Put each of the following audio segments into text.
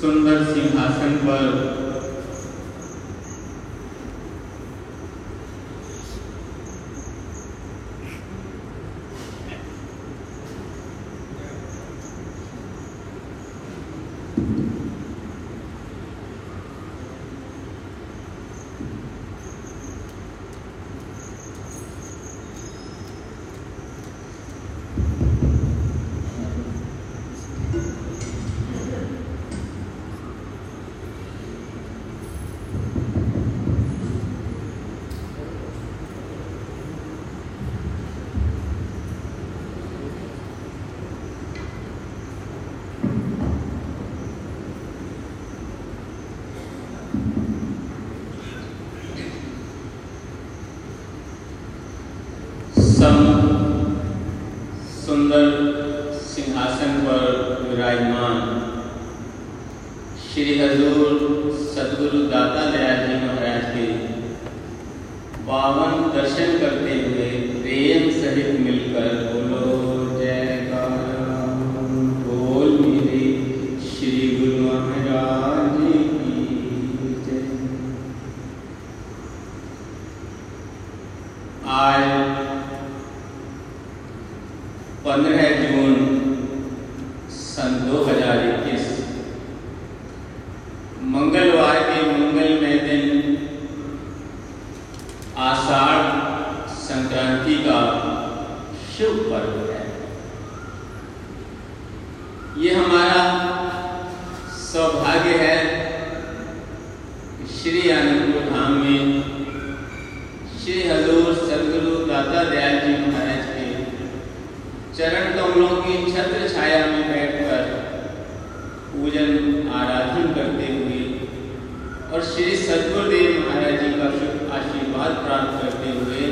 सुंदर सिंहासन पर सम सुंदर सिंहासन पर विराजमान श्री हजूर सदगुरु दाता दयाल जी महाराज के पावन दर्शन करते हुए प्रेम सहित मिलकर बोलो जयकारा बोल मेरे श्री गुरु महाराज की जय आज पंद्रह जून सन 2021 मंगलवार के मंगलमय दिन आषाढ़ संक्रांति का शुभ पर्व है। ये हमारा सौभाग्य है श्री आनंदपुर धाम में श्री हजूर सदगुरु दाता दयाल जी महाराज के चरण कमलों की छत्र छाया में बैठकर पूजन आराधन करते हुए और श्री सदगुरुदेव महाराज जी का शुभ आशीर्वाद प्राप्त करते हुए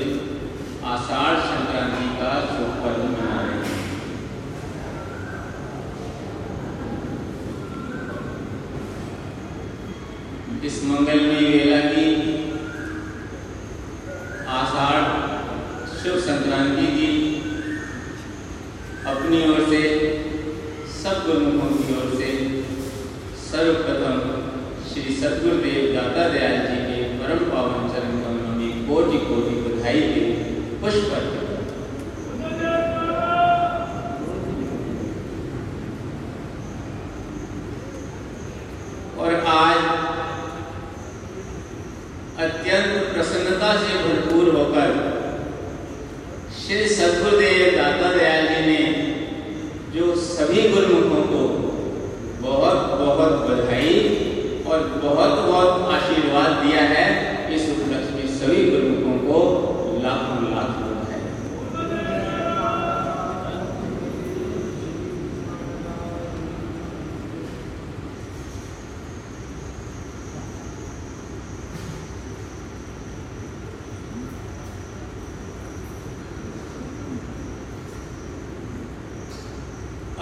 आषाढ़ संक्रांति का शुभ पर्व मना रहे हैं। इस मंगलमय वेला की आषाढ़ शुभ संक्रांति की अपनी ओर से सब गुरुमुखों की ओर से सर्वप्रथम श्री सदगुरुदेव ajuda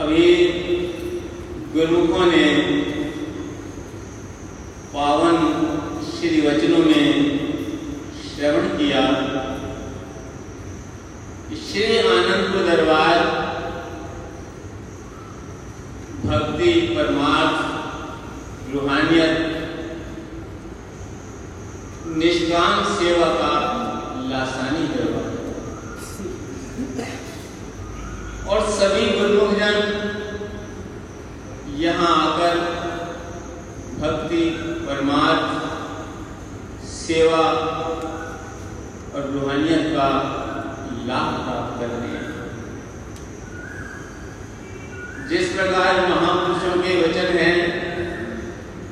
अभी गुरुमुखों ने पावन श्री वचनों में श्रवण किया। श्री आनंदपुर दरबार भक्ति परमार्थ रूहानियत, निष्काम सेवा का लासानी दरबार और सभी गुरुमुख जन यहाँ आकर भक्ति परमार्थ सेवा और रूहानियत का लाभ प्राप्त कर रहे हैं प्रकार महापुरुषों के वचन हैं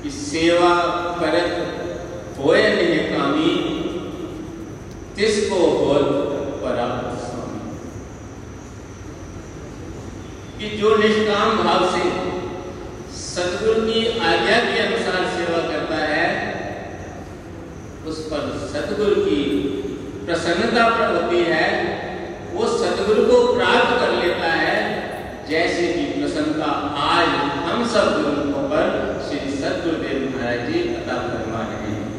कि सेवा करत होए नहीं कामी, तिसको परापत स्वामी। कि जो निष्काम भाव से सतगुरु की आज्ञा के अनुसार सेवा करता है उस पर सतगुरु की प्रसन्नता पर होती है, वो सतगुरु को प्राप्त कर लेता है। जैसे कि प्रसन्नता आज हम सब गुरुओं पर श्री सतगुरुदेव महाराज जी अता फरमा रहे हैं।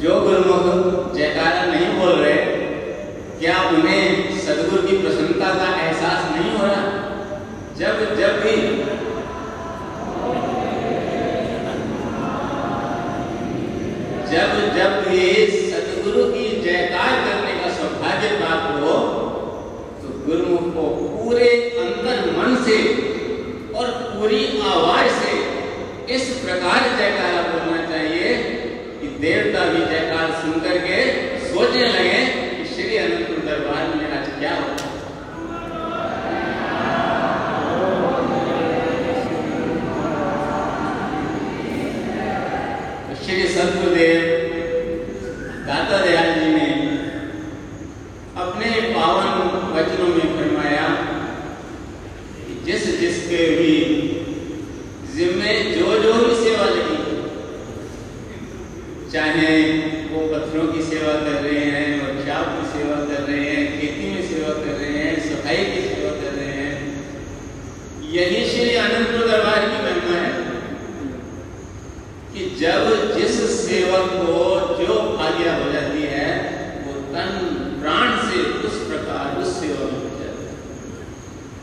जो गुरुमुख जयकारा नहीं बोल रहे, क्या उन्हें सदगुरु की प्रसन्नता का एहसास नहीं हो रहा? जब जब भी जब जब भी सतगुरु की जयकार करने का सौभाग्य प्राप्त हो तो गुरुमुख को पूरे अंतर मन से और पूरी आवाज़ से इस प्रकार जयकारा बोलना चाहिए कि देवता भी जयकार सुनकर के सोचने लगे कि श्री अनंतपुर दरबार में आज क्या होता श्री सतगुरुदेव दाता दयाल जी ने अपने पावन वचनों में फरमाया कि जिस जिसके भी जिम्मे जो जो भी सेवा लगी चाहे वो पत्थरों की सेवा कर रहे हैं वर्कशॉप की सेवा कर रहे हैं खेती में सेवा कर रहे हैं सफ़ाई की सेवा कर रहे हैं यही श्री आनंदपुर दरबार की महिमा है कि जब जिस सेवक को जो आज्ञा हो जाती है वो तन प्राण से उस प्रकार उस सेवा में हो जाता है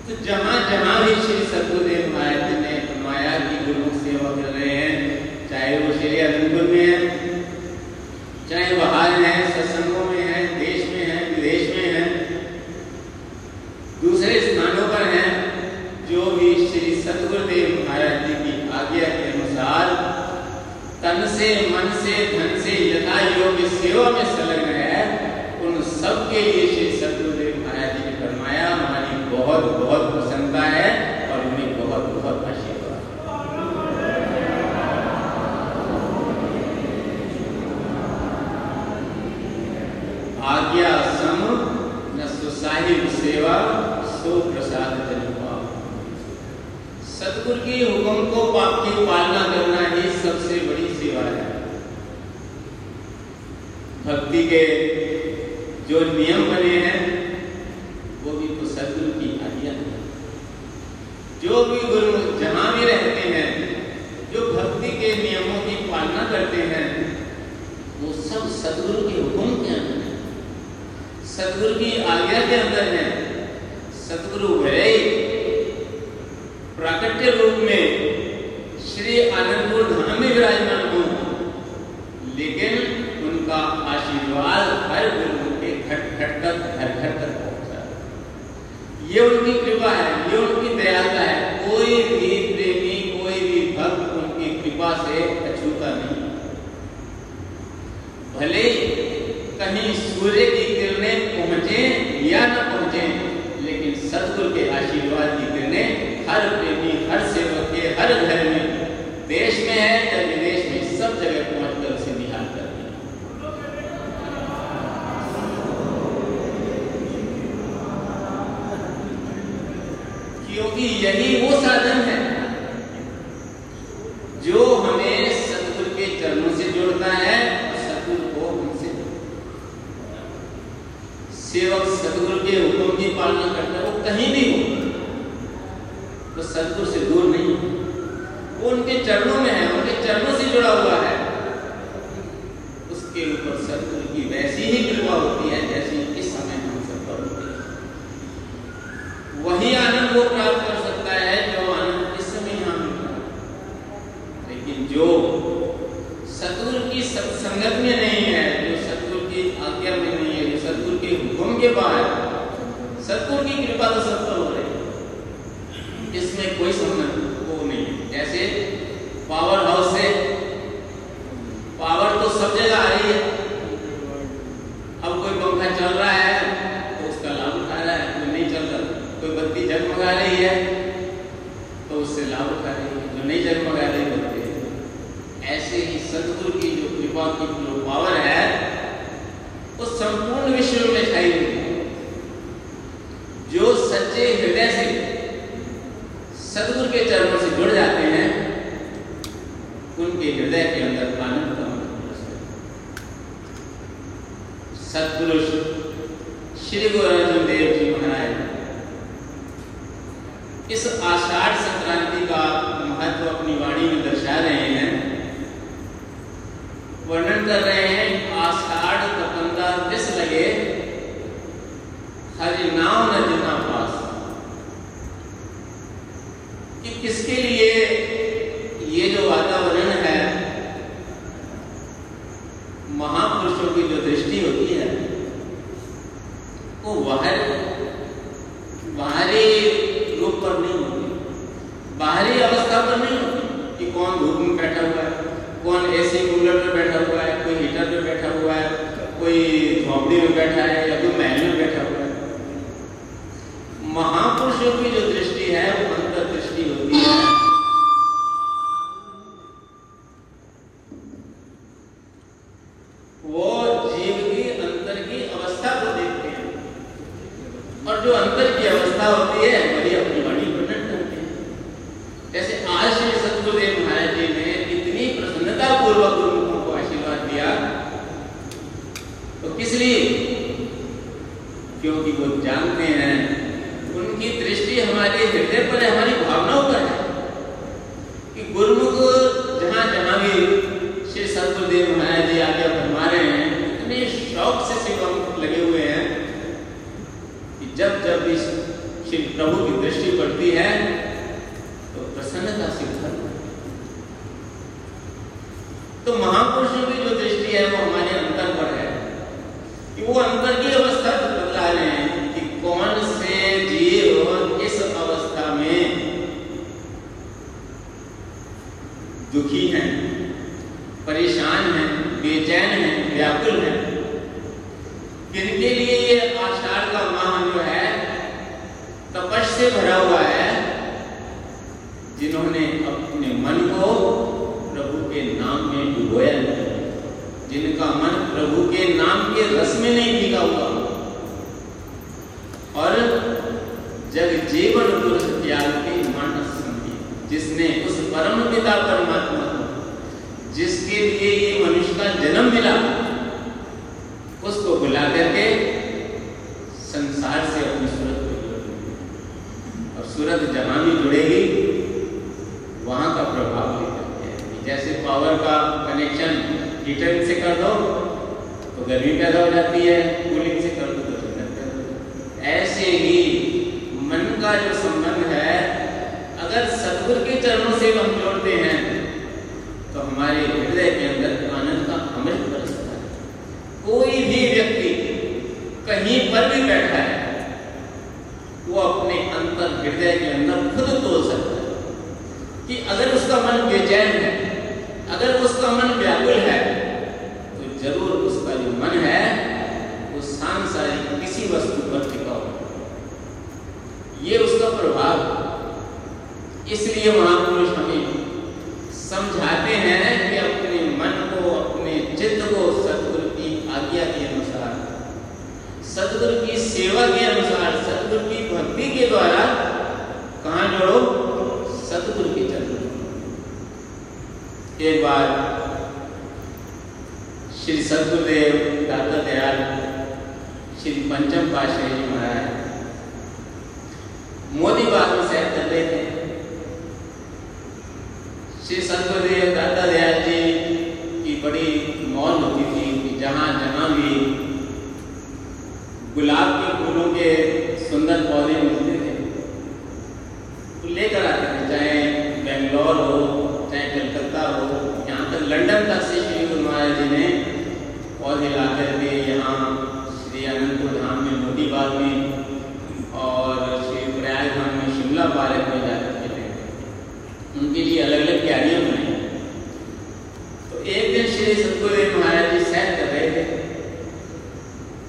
तो जहाँ जहाँ भी श्री सतगुरुदेव महाराज ने फरमाया कि गुरु सेवा कर रहे हैं चाहे वो श्री अनंतपुर में है चाहे बाहर है सत्संगों में है देश में है विदेश में है दूसरे स्थानों पर है जो भी श्री सतगुरुदेव महाराज जी की आज्ञा के अनुसार तन से मन से धन से यथा योग्य सेवा में संलग्न है उन सब के लिए श्री सतगुरुदेव महाराज जी ने फरमाया हमारी बहुत बहुत प्रसन्नता है और उन्हें बहुत बहुत आशीर्वाद आज्ञा सम न सुसाहिब सेवा सो प्रसाद जन पाओ सतगुरु की हुक्म को की पालना करना ही सबसे बड़ी सेवा है। भक्ति के जो नियम बने हैं, वो भी तो सतगुरु की आज्ञा है। जो भी गुरु जहाँ भी रहते हैं, जो भक्ति के नियमों की पालना करते हैं, वो सब सतगुरु के हुक्म के अंदर है। सतगुरु की आज्ञा के अंदर है सतगुरु भले प्राकट्य रूप में श्री आनंदपुर धाम में विराजमान हो लेकिन उनका आशीर्वाद हर गुरु के घट घट तक घर घर तक पहुँचा ये उनकी कृपा है ये उनकी दयालुता है कोई भी प्रेमी कोई भी भक्त उनकी कृपा से अछूता नहीं भले कहीं सूर्य की किरणें पहुँचे या न पहुँचे, लेकिन सतगुरु के आशीर्वाद की किरणें हर प्रेमी, हर सेवक के, हर घर में देश में है या विदेश में सब जगह पहुंचकर उसे निहाल करते हैं। क्योंकि यही वो साधन है जो हमें सतगुरु के चरणों से जोड़ता है और सतगुरु को हमसे सेवक सदगुरु के हुक्म की पालना करता है, वो कहीं भी हो। तो सदगुरु से दूर नहीं वो उनके चरणों में है, उनके चरणों से जुड़ा हुआ है। उसके ऊपर सदगुरु की वैसी ही कृपा होती है, जैसी इस समय हम सब पर होती है। वही आनंद वो प्राप्त कर सकता है जो आनंद इस समय यहाँ मिल रहा है लेकिन जो सतगुरु की सत्संगत में नहीं है जो सतगुरु की आज्ञा में नहीं है जो सतगुरु के हुक्म के बाहर सतगुरु की कृपा तो सब पर हो रही है इसमें कोई संबंध वो नहीं है जैसे पावर हाउस से पावर तो सब जगह आ रही है अब कोई पंखा चल रहा है तो उसका लाभ उठा रहा है के चरणों से जुड़ जाते हैं उनके हृदय के अंदर आनंद का सत्पुरुष श्री गुरु अर्जुन देव जी महाराज। इस आषाढ़ संक्रांति का महत्व अपनी वाणी में दर्शा रहे हैं, वर्णन कर रहे हैं आषाढ़ कपंदा दिस लगे हरि नाम न जितना पास कि किसके लिए ये जो वातावरण है महापुरुषों की जो दृष्टि होती है वो बाहर बाहरी रूप पर नहीं होती बाहरी अवस्था पर नहीं होती कि कौन धूप में बैठा हुआ है कौन एसी कूलर में बैठा हुआ है कोई हीटर में बैठा हुआ है कोई झोपड़ी में बैठा है या कोई महल में बैठा हुआ है महापुरुषों की जो दृष्टि है वो अंतर दृष्टि होती है वो जीव की अंतर की अवस्था को देखते हैं और जो अंतर की अवस्था होती है वही अपनी वाणी प्रकट करते हैं जैसे आज श्री सतगुरुदेव महाराज जी ने इतनी प्रसन्नता पूर्वक गुरुमुखों को आशीर्वाद दिया तो किस लिए क्योंकि वो जानते हैं उनकी दृष्टि हमारे हृदय पर है हमारी भावनाओं पर है कि गुरुमुख जहाँ जहाँ भी श्री सतगुरुदेव महाराज जी आगे फरमा रहे हैं इतने शौक से सेवा में लगे हुए हैं कि जब जब इस श्री प्रभु की दृष्टि पड़ती है तो प्रसन्नता से भर तो महापुरुषों की जो दृष्टि है वो हमारे अंतर पर है कि वो अंतर की अवस्था को बतला रहे हैं कि कौन से जीव इस अवस्था में दुखी हैं परेशान हैं बेचैन हैं व्याकुल हैं किनके लिए ये आषाढ़ का माह जो है तपस से भरा हुआ है जिन्होंने अपने मन को प्रभु के नाम में डुबोया नहीं जिनका मन प्रभु के नाम के रस में नहीं भीगा हुआ और जग जीवन पुरुष त्याग के मानस समझी जिसने उस परम पिता परमात्मा को जिसके लिए ये मनुष्य का जन्म मिला उसको बुला करके संसार से अपनी सूरत को जोड़ दिया। और सूरत जहाँ भी जुड़ेगी वहाँ का प्रभाव लेकर के आएगी। जैसे पावर का कनेक्शन हीटर से कर दो तो गर्मी पैदा हो जाती है कूलिंग से कर दो तो पैदा ऐसे ही मन का जो संबंध है, अगर सतगुरु के चरणों से हम जोड़ते हैं तो हमारे हृदय के अंदर आनंद का अमृत बरसता है। कोई भी व्यक्ति कहीं पर भी बैठा है, वो अपने अंतर हृदय के अंदर खुद तोड़ सकता है कि अगर उसका मन बेचैन है मन व्याकुल है तो ज़रूर उसका जो मन है, वो सांसारिक किसी वस्तु पर टिका हुआ ये उसका प्रभाव इसलिए महापुरुष हमें समझाते हैं कि अपने मन को, अपने चित्त को सदगुरु की आज्ञा के अनुसार, सदगुरु की सेवा के अनुसार, सदगुरु की भक्ति के द्वारा कहा जोड़ो? सदगुरु के चरण एक बार श्री सदगुरुदेव दाता दयाल, श्री पंचम पाशाही जी महाराज। मोदी में सैर कर रहे थे। श्री सदगुरुदेव दाता दयाल जी की बड़ी मौन होती थी कि जहाँ जहाँ भी गुलाब के फूलों के सुंदर पौधे मिलते थे तो लेकर आते थे चाहे बेंगलोर हो चाहे कलकत्ता हो यहाँ तक लंदन तक से श्री गुरु महाराज जी ने ला करके यहाँ श्री अनंतपुर धाम में में और श्री प्रयाग धाम में शिमला पार्क में जा करके उनके लिए अलग अलग क्यारियाँ बनाई तो एक दिन श्री महाराज जी सैर कर रहे थे।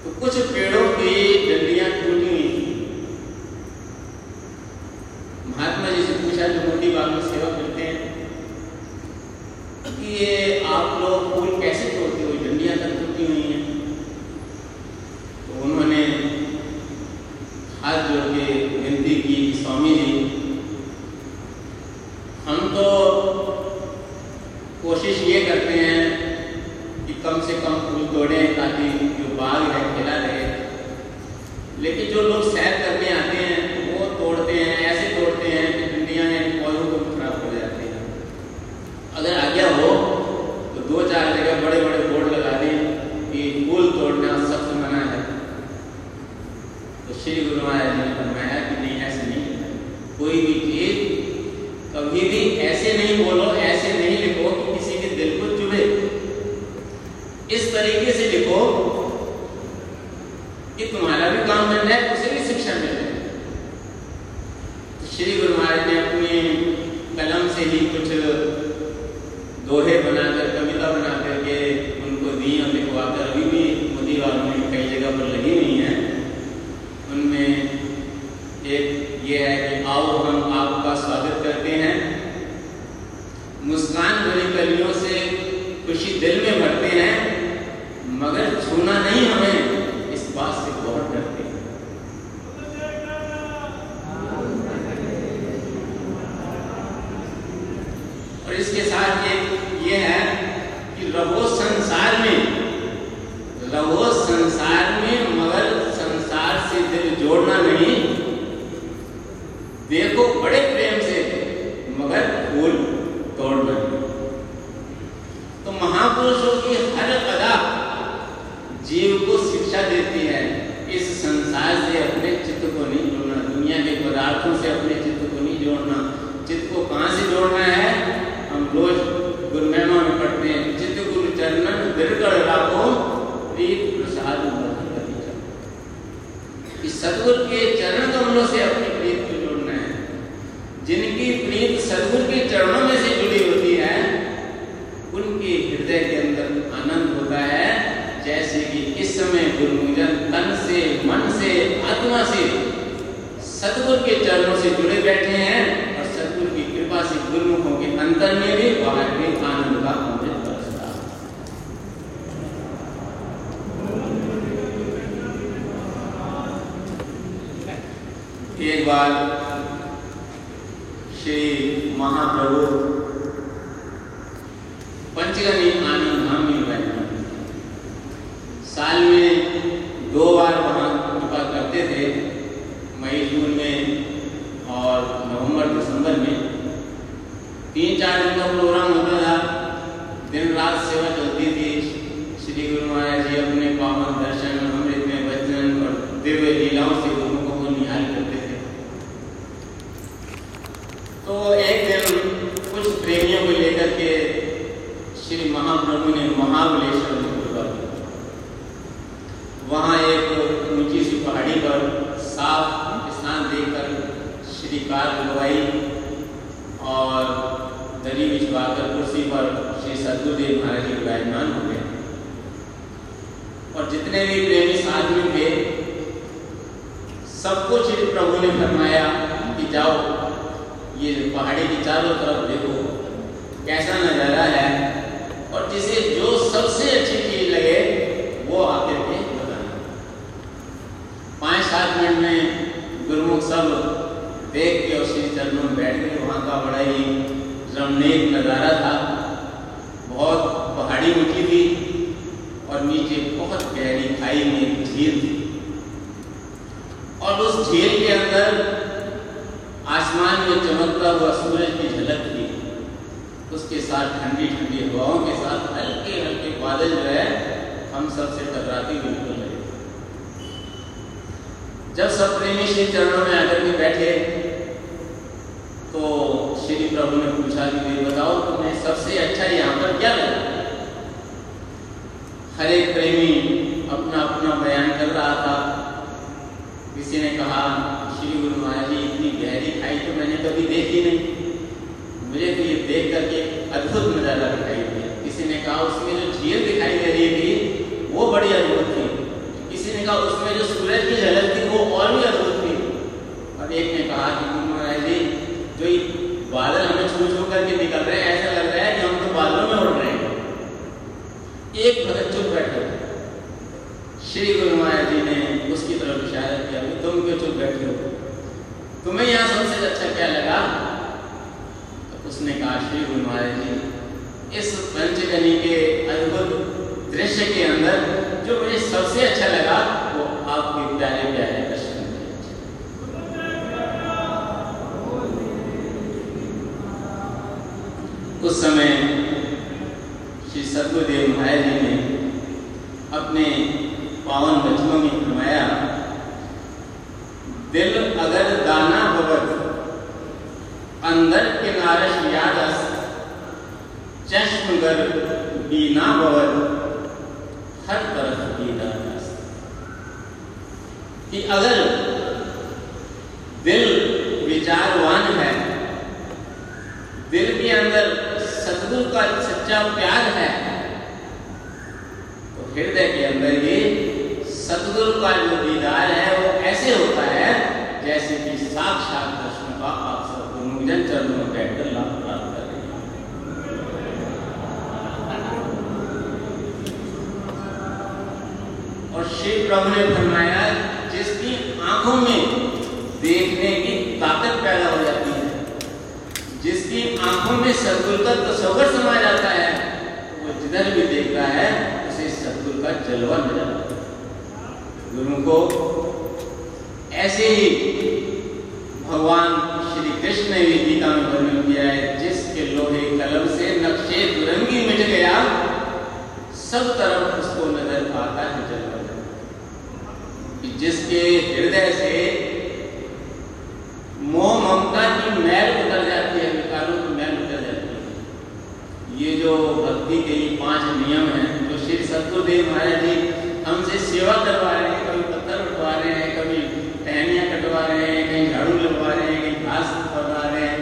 तो कुछ पेड़ों की डंडियाँ टूटी हुई थी महात्मा जी से पूछा जो मोती बाग में सेवा करते हैं कि ये आप लोग फूल कैसे तोड़ते हो डंडियाँ तक टूटी हुई हैं तो उन्होंने हाथ जोड़ के विनती की कि स्वामी जी हम तो कोशिश ये करते हैं कि कम से कम फूल तोड़े ताकि जो बाग है खिला रहे लेकिन जो लोग सैर करने आते हैं वो तोड़ते हैं ऐसे तोड़ते हैं कि दुनिया में पौधों को खराब हो जाते हैं अगर आज्ञा हो तो दो चार जगह बड़े बड़े बोर्ड लगा दें कि फूल तोड़ना सख्त मना है तो श्री गुरु महाराज ने फरमाया कि नहीं, ऐसे नहीं कोई भी चीज़ कभी भी ऐसे नहीं बोलो, ऐसे नहीं लिखो कि किसी के दिल को चुभे। इस तरीके से लिखो कि तुम्हारा भी काम बन जाए उसे भी शिक्षा मिल। जाए श्री गुरु महाराज ने अपने कलम से ही कुछ दोहे बनाकर कविता बना करके उनको दी और लिखवा कर अभी भी मोदी वालों में कई जगह पर लगी हुई है उनमें एक ये है कि आओ हम आपका स्वागत करते हैं मुस्कान भरी कलियों से खुशी दिल में भरते हैं मगर छूना नहीं हमें इस बात से बहुत डरते हैं और इसके साथ एक ये है कि रहो संसार में रहो संसार में मगर संसार से दिल जोड़ना नहीं। देखो बड़े प्रेम से मगर फूल तोड़ना नहीं तो महापुरुषों की हर अदा जीव को शिक्षा देती है इस संसार से अपने चित्त को नहीं जोड़ना दुनिया के पदार्थों से अपने चित्त को नहीं जोड़ना चित्त को कहाँ से जोड़ना है हम रोज गुरु महिमा में पढ़ते हैं चित्त गुरु चरणन बिरगढ़ राखो प्रीत प्रसाद इस सदगुरु के चरण कमलों से अपनी प्रीत को जोड़ना है जिनकी प्रीत सदगुरु के चरणों में से जुड़ी होती है उनके हृदय के अंदर आनंद होता है जैसे कि इस समय गुरुमुजन तन से मन से आत्मा से सतगुरु के चरणों से जुड़े बैठे हैं और सतगुरु की कृपा से गुरुमुखों के अंतर में भी बाहर भी आनंद का अमृत बरसता एक बार श्री महाप्रभु पंचगनी आनंद धाम में बैठे साल में दो बार वहाँ कृपा करते थे मई जून में और नवंबर दिसंबर में तीन चार दिन का प्रोग्राम होता था दिन रात सेवा चलती थी श्री गुरु महाराज जी अपने पावन दर्शन अमृत में वचन और दिव्य लीलाओं से गुरुमुखों को निहाल करते थे तो एक दिन कुछ प्रेमियों को लेकर के श्री महाप्रभु ने महाबलेश्वर में कृपा की वहाँ एक ऊँची सी पहाड़ी पर साफ़ स्नान देकर श्री कार और दरी बिछवाकर कुर्सी पर श्री सदगुरुदेव महाराज जी विराजमान हो गए। और जितने भी प्रेमी में थे सबको श्री प्रभु ने फरमाया कि जाओ, ये पहाड़ी की चारों तरफ़ देखो, कैसा नज़ारा है। और जिसे जो सबसे अच्छी चीज़ लगे वो आकर के बताना पाँच सात मिनट में गुरुमुख सब देख के और श्री चरणों में बैठ गए वहाँ का बड़ा ही रमणीक नज़ारा था। बहुत पहाड़ी ऊँची थी और नीचे बहुत गहरी खाई में झील थी। और उस झील के अंदर आसमान में चमकता हुआ सूरज की झलक थी। उसके साथ ठंडी ठंडी हवाओं के साथ हल्के हल्के बादल जो है, हम सबसे टकराती हुई निकल रहे जब सब प्रेमी श्री चरणों में आकर के बैठे तो श्री प्रभु ने पूछा कि भाई बताओ तुम्हें सबसे अच्छा यहाँ पर क्या लगा हर एक प्रेमी अपना अपना बयान कर रहा था। किसी ने कहा, श्री गुरु महाराज जी, इतनी गहरी खाई तो मैंने कभी देखी नहीं। मुझे तो ये देख करके अद्भुत नज़ारा दिखाई दिया। किसी ने कहा, उसमें जो झील दिखाई दे रही थी, वो बड़ी अद्भुत थी। किसी ने कहा, उसमें जो सूरज की झलक थी, वो और भी अद्भुत थी। और एक ने कहा कि, गुरु महाराज जी जो ये बादल हमें छू छू करके निकल रहे हैं, ऐसा लग रहा है कि हम तो बादलों में उड़ रहे हैं। एक भगत चुप बैठे श्री गुरु महाराज जी ने उसकी तरफ़ इशारा किया, कि तुम क्यों चुप बैठे हो? तुम्हें यहाँ सबसे अच्छा क्या लगा? तो उसने कहा, श्री गुरु महाराज जी, इस पंचगनी के अद्भुत दृश्य के अंदर जो मुझे सबसे अच्छा लगा, वो आपके प्यारे प्यारे दर्शन उस समय श्री सदगुरुदेव महाराज जी ने अपने पावन वचनों में फरमाया, दिल अगर दाना भगत अंदर के नारस याद चश्म गर बीना भवत हर तरफ़ दीदार कि अगर दिल विचारवान है, दिल के अंदर का सच्चा प्यार है। तो हृदय के अंदर ये सदगुरु का जो दीदार है, वो ऐसे होता है जैसे कि साक्षात दर्शन का आप सब गुरुजन चरणों में बैठकर लाभ प्राप्त कर रहे और श्री प्रभु ने फरमाया, जिसकी आँखों में देखने की ताकत पैदा हो जाती जिसकी आँखों में सदगुरु का तस्वर समा जाता है तो वो जिधर भी देखता है, उसे सदगुरु का जलवा नज़र आता है गुरु को ऐसे ही भगवान श्री कृष्ण ने भी गीता में वर्णन किया है, जिसके लोहे कलम से नक्शे दुरंगी मिट गया, सब तरफ़ उसको नज़र आता है जलवा। जिसके हृदय से मोह ममता की मैल उतर जाती है विकारों की मैल उतर जाती है ये भक्ति के ये पाँच नियम हैं, जो श्री सतगुरुदेव महाराज जी हमसे सेवा करवा रहे हैं, कभी पत्थर उठवा रहे हैं, कभी टहनियाँ कटवा रहे हैं, कहीं झाड़ू लगवा रहे हैं, कहीं घास करवा रहे हैं।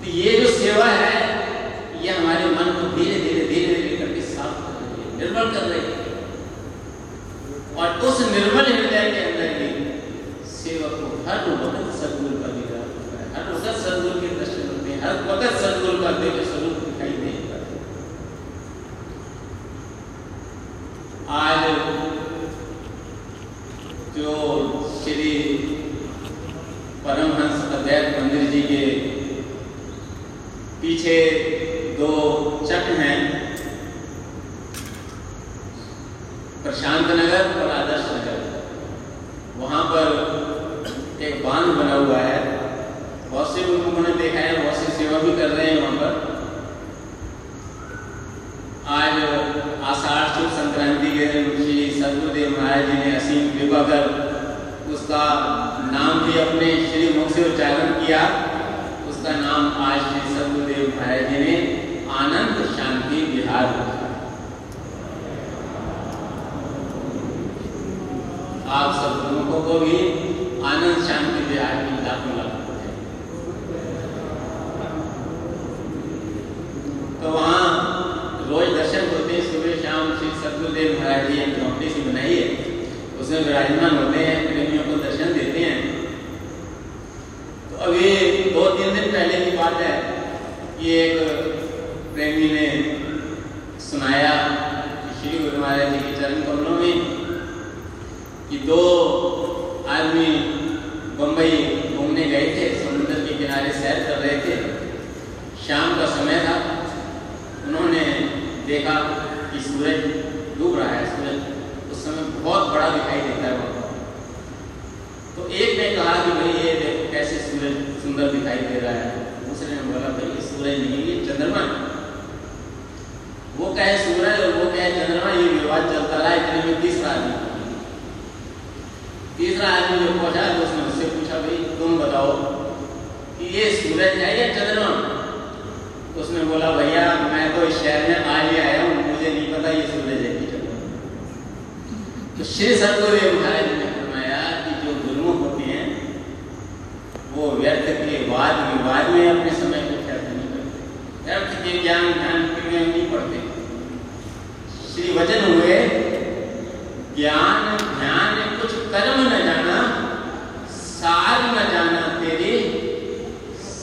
तो ये जो सेवा है, ये हमारे मन को धीरे धीरे धीरे धीरे करके साफ़ कर रही है, निर्मल कर रही है। और उस निर्मल हृदय के अंदर ही सेवक को हर वक्त सदगुरु का दीदार होता है, हर वक्त सदगुरु के दर्शन होते हैं, हर वक्त सदगुरु का दिव्य स्वरूप दिखाई देता है आज जो श्री परमहंस अद्वैत मंदिर जी के पीछे दो चक हैं प्रशांत नगर और आदर्श नगर वहाँ पर एक बाँध बना हुआ है। बहुत से लोगों ने देखा है, बहुत सी सेवा भी कर रहे हैं वहाँ पर। आज आषाढ़ शुभ संक्रांति के दिन श्री सदगुरुदेव महाराज जी ने असीम कृपा कर उसका नाम भी अपने श्री मुख से उच्चारण किया। उसका नाम आज श्री सदगुरुदेव महाराज जी ने आनंद शांति विहार। रखा आप सब लोगों को भी आनंद शांति विहार की लाभ तो वहाँ रोज दर्शन होते हैं, सुबह, शाम, श्री सतगुरुदेव महाराज जी एक झोंपड़ी सी बनाई है। उसमें विराजमान होते हैं, प्रेमियों को दर्शन देते हैं। तो अभी दो तीन दिन पहले की बात है। कि एक प्रेमी ने सुनाया श्री गुरु महाराज जी के चरण कमलों में कि दो आदमी बम्बई घूमने गए थे, समुद्र के किनारे सैर कर रहे थे। शाम का समय था। उन्होंने देखा कि सूरज डूब रहा है, सूरज उस समय बहुत बड़ा दिखाई देता है वहाँ तो एक ने कहा कि भाई, ये देखो, कैसे सूरज सुंदर दिखाई दे रहा है? दूसरे ने बोला, भाई, ये सूरज नहीं, ये चंद्रमा वो कहे, सूरज और वो कहे, चंद्रमा, ये विवाद चलता रहा, इतने में तीसरा आदमी तीसरा आदमी जो पहुँचा तो उसने उससे पूछा, भाई, तुम बताओ कि ये सूरज है या चंद्रमा? तो उसने बोला, भैया, मैं तो इस शहर में आज ही आया हूँ, मुझे नहीं पता ये सूरज है कि चंद्रमा तो श्री सतगुरुदेव महाराज ने फरमाया कि जो गुरुमुख होते हैं, वो व्यर्थ के वाद विवाद में अपने समय को व्यर्थ नहीं करते। व्यर्थ के ज्ञान, ध्यान के नहीं पढ़ते। श्री वचन हुए, ज्ञान कर्म न जाना, सार न जाना तेरे,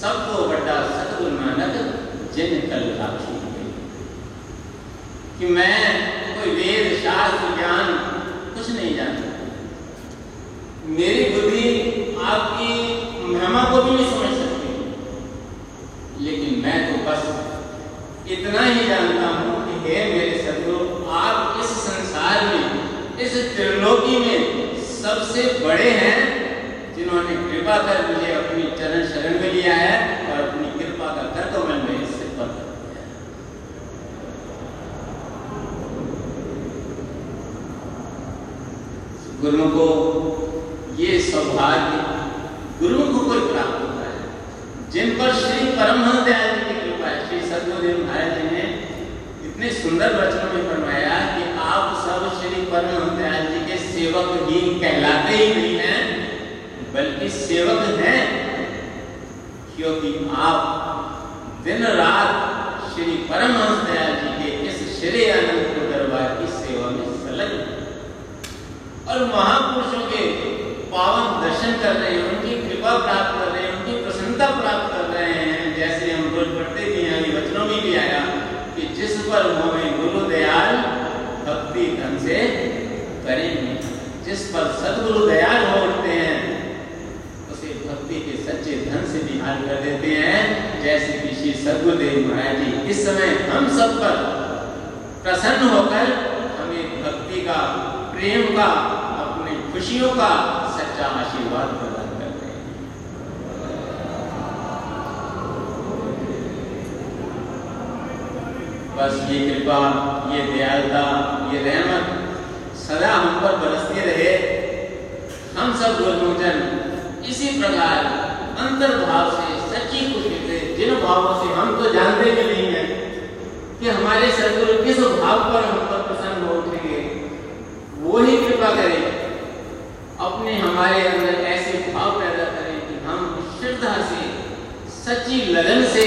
सबको बड़ा सतगुरु नानक, जिन कल राखी कि मैं कोई वेद, शास्त्र, ज्ञान कुछ नहीं जानता। मेरी बुद्धि आपकी महिमा को भी नहीं समझ सकती। लेकिन मैं तो बस इतना ही जानता हे मेरे सदगुरु आप इस संसार में इस त्रिलोकी में सबसे बड़े हैं, जिन्होंने कृपा कर मुझे अपनी चरण शरण में लिया है और अपनी कृपा का कर तो मैंने इससे पर गुरु को ये सौभाग्य गुरु को कोई प्राप्त होता है जिन पर श्री परमहंस दयाल जी की कृपा है श्री सदगुरुदेव महाराज जी ने इतने सुंदर वचनों में फरमाया कि आप सब श्री परमहंस दयाल जी के सेवक ही कहलाते ही नहीं हैं बल्कि सेवक हैं, क्योंकि आप दिन रात श्री परमहंस दयाल जी के इस श्री अनंत दरबार की सेवा में संलग्न और महापुरुषों के पावन दर्शन कर रहे हैं, उनकी कृपा प्राप्त कर रहे हैं, उनकी प्रसन्नता प्राप्त कर रहे हैं। जैसे हम रोज पढ़ते भी हैं वचनों में भी आया कि जिस पर हमें गुरु दयाल भक्ति धन से करेंगे। जिस पर सदगुरु दयाल हो उठते हैं उसे भक्ति के सच्चे धन से निहाल कर देते हैं, जैसे कि श्री सदगुरुदेव महाराज जी इस समय हम सब पर प्रसन्न होकर हमें भक्ति का, प्रेम का, अपनी खुशियों का सच्चा आशीर्वाद प्रदान बस ये कृपा, ये दयालुता, ये रहमत सदा हम पर बरसती रहे। हम सब गुरुजन इसी प्रकार अंतर्भाव से, सच्ची खुशी से, जिन भावों से हम तो जानते भी नहीं है कि हमारे सदगुरु किस भाव पर हम पर प्रसन्न होते उठेंगे वो ही कृपा करें, अपने हमारे अंदर ऐसे भाव पैदा करें कि हम श्रद्धा से, सच्ची लगन से